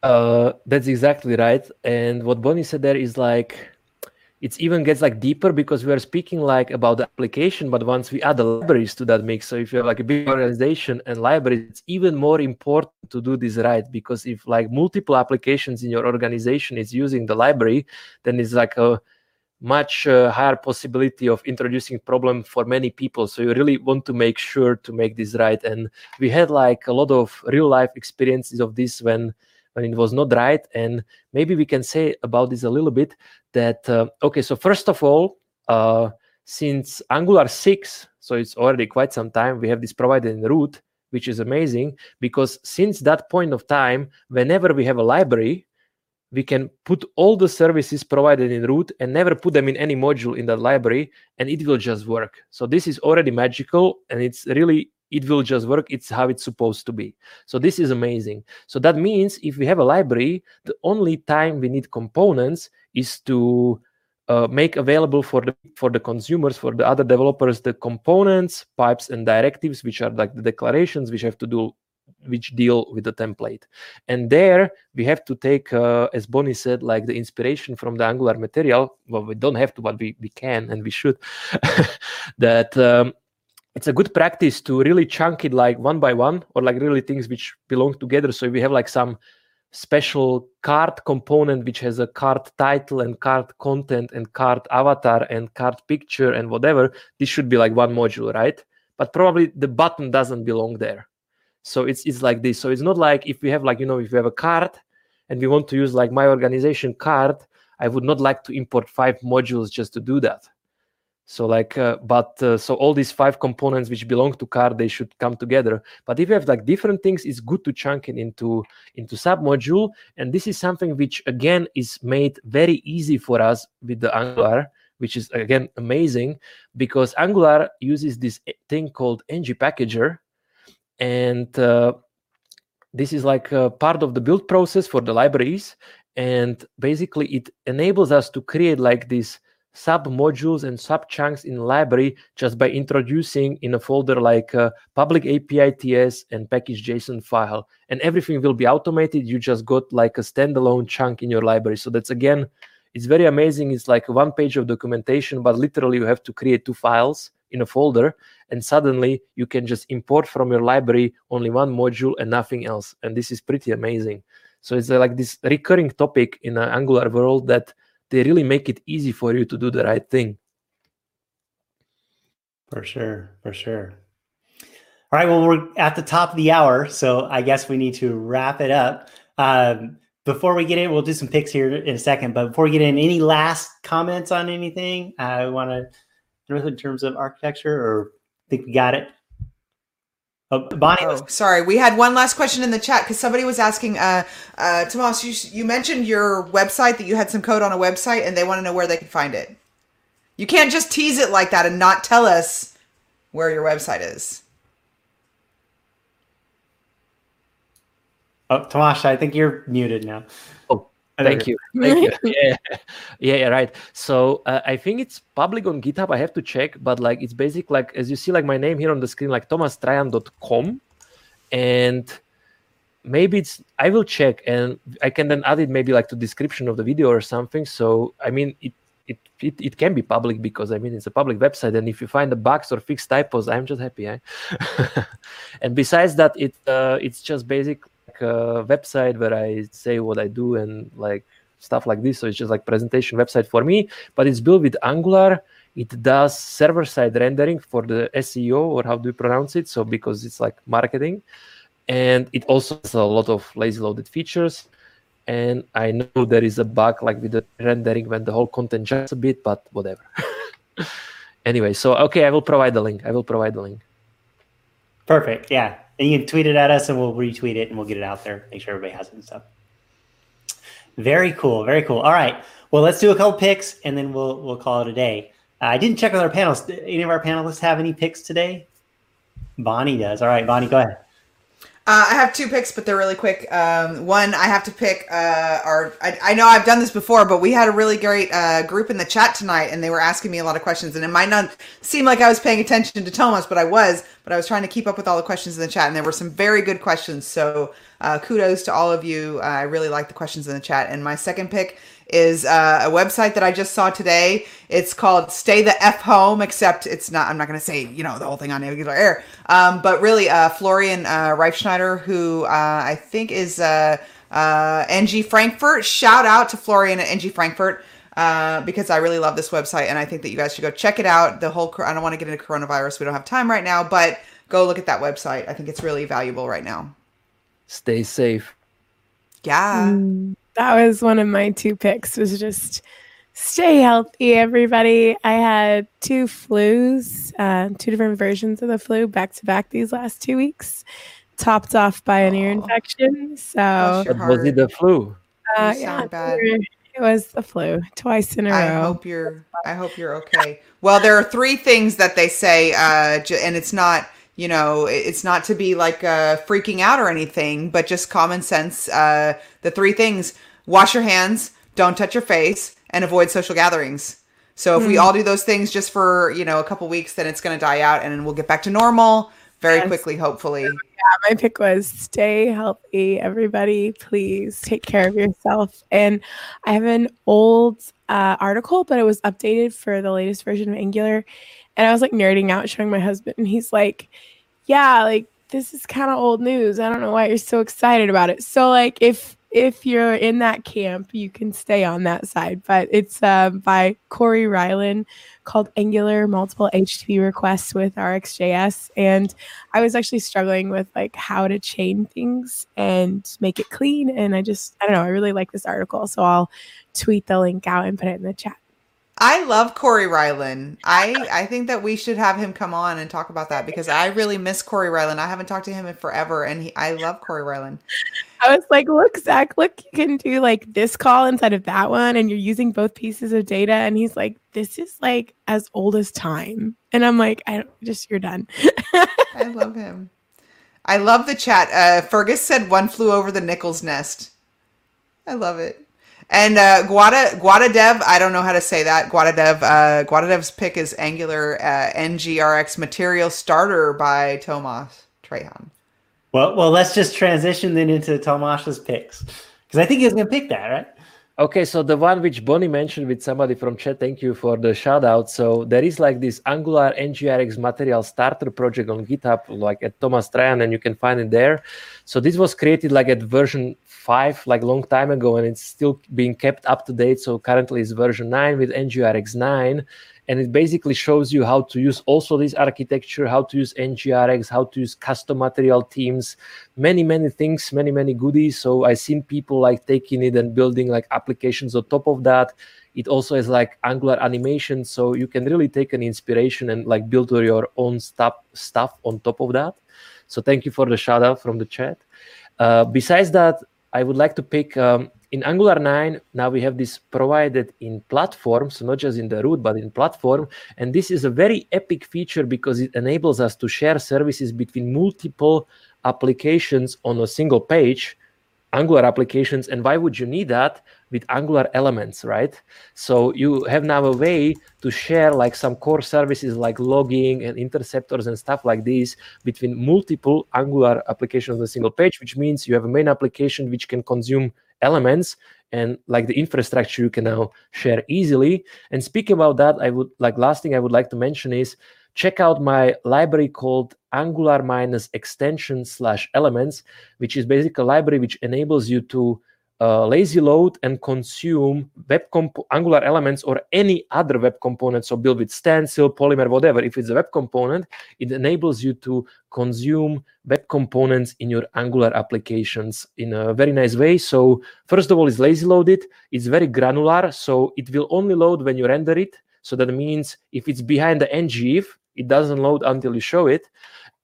Uh, that's exactly right and what bonnie said there is like it even gets like deeper because we are speaking like about the application but once we add the libraries to that mix so if you have like a big organization and libraries it's even more important to do this right because if like multiple applications in your organization is using the library then it's like a much uh, higher possibility of introducing problem for many people. So you really want to make sure to make this right. And we had like a lot of real life experiences of this when when it was not right. And maybe we can say about this a little bit that, uh, okay, so first of all, uh, since Angular 6, so it's already quite some time, we have this provided in root, which is amazing because since that point of time, whenever we have a library, we can put all the services provided in root and never put them in any module in that library and it will just work so this is already magical and it's really it will just work it's how it's supposed to be. So this is amazing. So that means if we have a library the only time we need components is to uh, make available for the for the consumers for the other developers the components pipes and directives which are like the declarations which have to do which deal with the template. And there we have to take uh, as bonnie said like the inspiration from the angular material. Well we don't have to but we, we can and we should. That um, it's a good practice to really chunk it like one by one or like really things which belong together. So if we have like some special card component which has a card title and card content and card avatar and card picture and whatever. This should be like one module right? But probably the button doesn't belong there. So it's it's like this. So it's not like if we have like you know if we have a card and we want to use like my organization card i would not like to import five modules just to do that so like uh, but uh, so all these five components which belong to card they should come together. But if you have like different things it's good to chunk it into into sub module and this is something which again is made very easy for us with the angular which is again amazing because angular uses this thing called ng packager. And uh, this is like a part of the build process for the libraries. And basically it enables us to create like this sub modules and sub chunks in library just by introducing in a folder like uh, a public API TS and package JSON file. And everything will be automated. You just got like a standalone chunk in your library. So that's again, it's very amazing. It's like one page of documentation, but literally you have to create two files in a folder and suddenly you can just import from your library only one module and nothing else. And this is pretty amazing. So it's uh, like this recurring topic in an Angular world that they really make it easy for you to do the right thing. For sure, for sure. All right, well, we're at the top of the hour, so I guess we need to wrap it up. Um, before we get in, we'll do some picks here in a second. But before we get in, any last comments on anything I want to, in terms of architecture, or think we got it? Oh, Bonnie. Oh, sorry. We had one last question in the chat because somebody was asking, uh, uh, Tomas, you, you mentioned your website that you had some code on a website and they want to know where they can find it. You can't just tease it like that and not tell us where your website is. Oh, Tomas, I think you're muted now. Thank you. Thank you. Yeah. yeah, yeah, right. So uh, I think it's public on GitHub. I have to check, but like it's basic, like as you see, like my name here on the screen, like tomastrajan.com. And maybe it's I will check and I can then add it maybe like to description of the video or something. So I mean it it, it, it can be public because I mean it's a public website, and if you find the bugs or fix typos, I'm just happy. Eh? and besides that, it uh, it's just basic like a website where I say what I do and like stuff like this. So it's just like presentation website for me, but it's built with Angular. It does server side rendering for the SEO or how do you pronounce it? So because it's like marketing, and it also has a lot of lazy loaded features. And I know there is a bug like with the rendering when the whole content jumps a bit, but whatever. anyway, so okay, I will provide the link. I will provide the link. Perfect. Yeah. And you can tweet it at us and we'll retweet it and we'll get it out there. Make sure everybody has it and stuff. Very cool. Very cool. All right. Well, let's do a couple picks and then we'll we'll call it a day. Uh, I didn't check with our panels. Did any of our panelists have any picks today? Bonnie does. All right, Bonnie, go ahead. Uh, I have two picks, but they're really quick. Um, one, I have to pick uh, our. I, I, know I've done this before, but we had a really great uh, group in the chat tonight, and they were asking me a lot of questions. And it might not seem like I was paying attention to Tomas, but I was. But I was trying to keep up with all the questions in the chat, and there were some very good questions. So uh, kudos to all of you. I really like the questions in the chat. And my second pick is uh, a website that I just saw today. It's called Stay the F Home, except it's not, I'm not going to say, you know, the whole thing on Angular Air. Um, but really, uh, Florian uh, Reifschneider, who uh, I think is uh, uh, NG Frankfurt. Shout out to Florian at NG Frankfurt. Uh, because I really love this website and I think that you guys should go check it out. The whole, I don't want to get into coronavirus. We don't have time right now, but go look at that website. I think it's really valuable right now. Stay safe. Yeah. Mm, that was one of my two picks was just stay healthy everybody. I had two flus uh, two different versions of the flu back to back these last two weeks topped off by an ear infection so was it the flu? Uh, yeah bad. it was the flu twice in a I row. i hope you're i hope you're okay. Well there are three things that they say uh, and it's not you know it's not to be like uh, freaking out or anything but just common sense uh, the three things. Wash your hands don't touch your face and avoid social gatherings. So if mm. we all do those things just for you know a couple weeks then it's going to die out and then we'll get back to normal very yes. quickly hopefully. Yeah my pick was stay healthy everybody. Please take care of yourself. And i have an old uh, article but it was updated for the latest version of angular and I was like nerding out, showing my husband, and he's like, Yeah, like this is kind of old news. I don't know why you're so excited about it. So like if if you're in that camp, you can stay on that side. But it's uh, by Cory Rylan called Angular Multiple HTTP Requests with RxJS. And I was actually struggling with like how to chain things and make it clean. And I just, I don't know, I really like this article. So I'll tweet the link out and put it in the chat. I love Cory Rylan. I I think that we should have him come on and talk about that because I really miss Cory Rylan. I haven't talked to him in forever, and he, I love Cory Rylan. I was like, look, Zach, look, you can do like this call inside of that one, and you're using both pieces of data. And he's like, this is like as old as time. And I'm like, I don't just you're done. I love him. I love the chat. Uh, Fergus said one flew over the Nichols nest. I love it. And uh, Guada Guada Dev, I don't know how to say that. Guada Dev, uh, Guada Dev's pick is Angular uh, NGRX Material Starter by Tomas Trajan. Well, well, let's just transition then into Tomas's picks because I think he's going to pick that, right? Okay, so the one which Bonnie mentioned with somebody from chat, thank you for the shout out. So there is like this Angular NGRX material starter project on GitHub, like at Tomas Trajan, and you can find it there. So this was created like at version five, like a long time ago, and it's still being kept up to date. So currently it's version nine with NGRX nine and it basically shows you how to use also this architecture how to use ngrx how to use custom material teams many many things many many goodies. So i've seen people like taking it and building like applications on top of that. It also has like angular animation so you can really take an inspiration and like build your own stuff stuff on top of that. So thank you for the shout out from the chat. Uh, besides that i would like to pick um, in Angular 9, now we have this provided in platform, so not just in the root, but in platform. And this is a very epic feature because it enables us to share services between multiple applications on a single page, Angular applications. And why would you need that? With Angular elements, right? So you have now a way to share like some core services like logging and interceptors and stuff like this between multiple Angular applications on a single page, which means you have a main application which can consume elements and like the infrastructure you can now share easily. And speaking about that i would like last thing i would like to mention is check out my library called Angular minus extension slash elements, which is basically a library which enables you to uh, lazy load and consume web comp- Angular elements or any other web component. So build with Stencil, Polymer, whatever. If it's a web component, it enables you to consume web components in your Angular applications in a very nice way. So first of all, it's lazy loaded. It's very granular, so it will only load when you render it. So that means if it's behind the ngIf, it doesn't load until you show it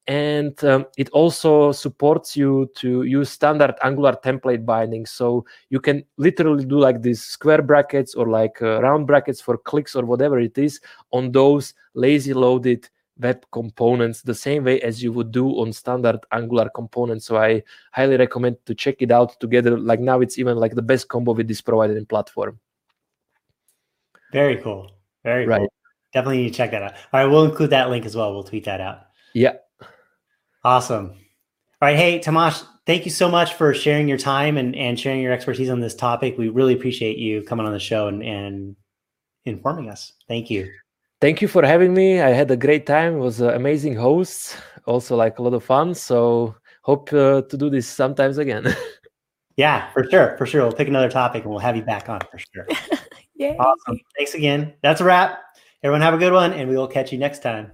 and um, it also supports you to use standard angular template binding. So you can literally do like these square brackets or like uh, round brackets for clicks or whatever it is on those lazy loaded web components the same way as you would do on standard angular components. So i highly recommend to check it out together. Like now it's even like the best combo with this provided in platform. Very cool. Very right. cool definitely need to check that out. All right we'll include that link as well. We'll tweet that out. Yeah Awesome. All right. Hey, Tomas, thank you so much for sharing your time and, and sharing your expertise on this topic. We really appreciate you coming on the show and, and informing us. Thank you. Thank you for having me. I had a great time. It was an amazing host, also like a lot of fun. So hope uh, to do this sometimes again. yeah, for sure. For sure. We'll pick another topic and we'll have you back on for sure. yeah. Awesome. Thanks again. That's a wrap. Everyone have a good one and we will catch you next time.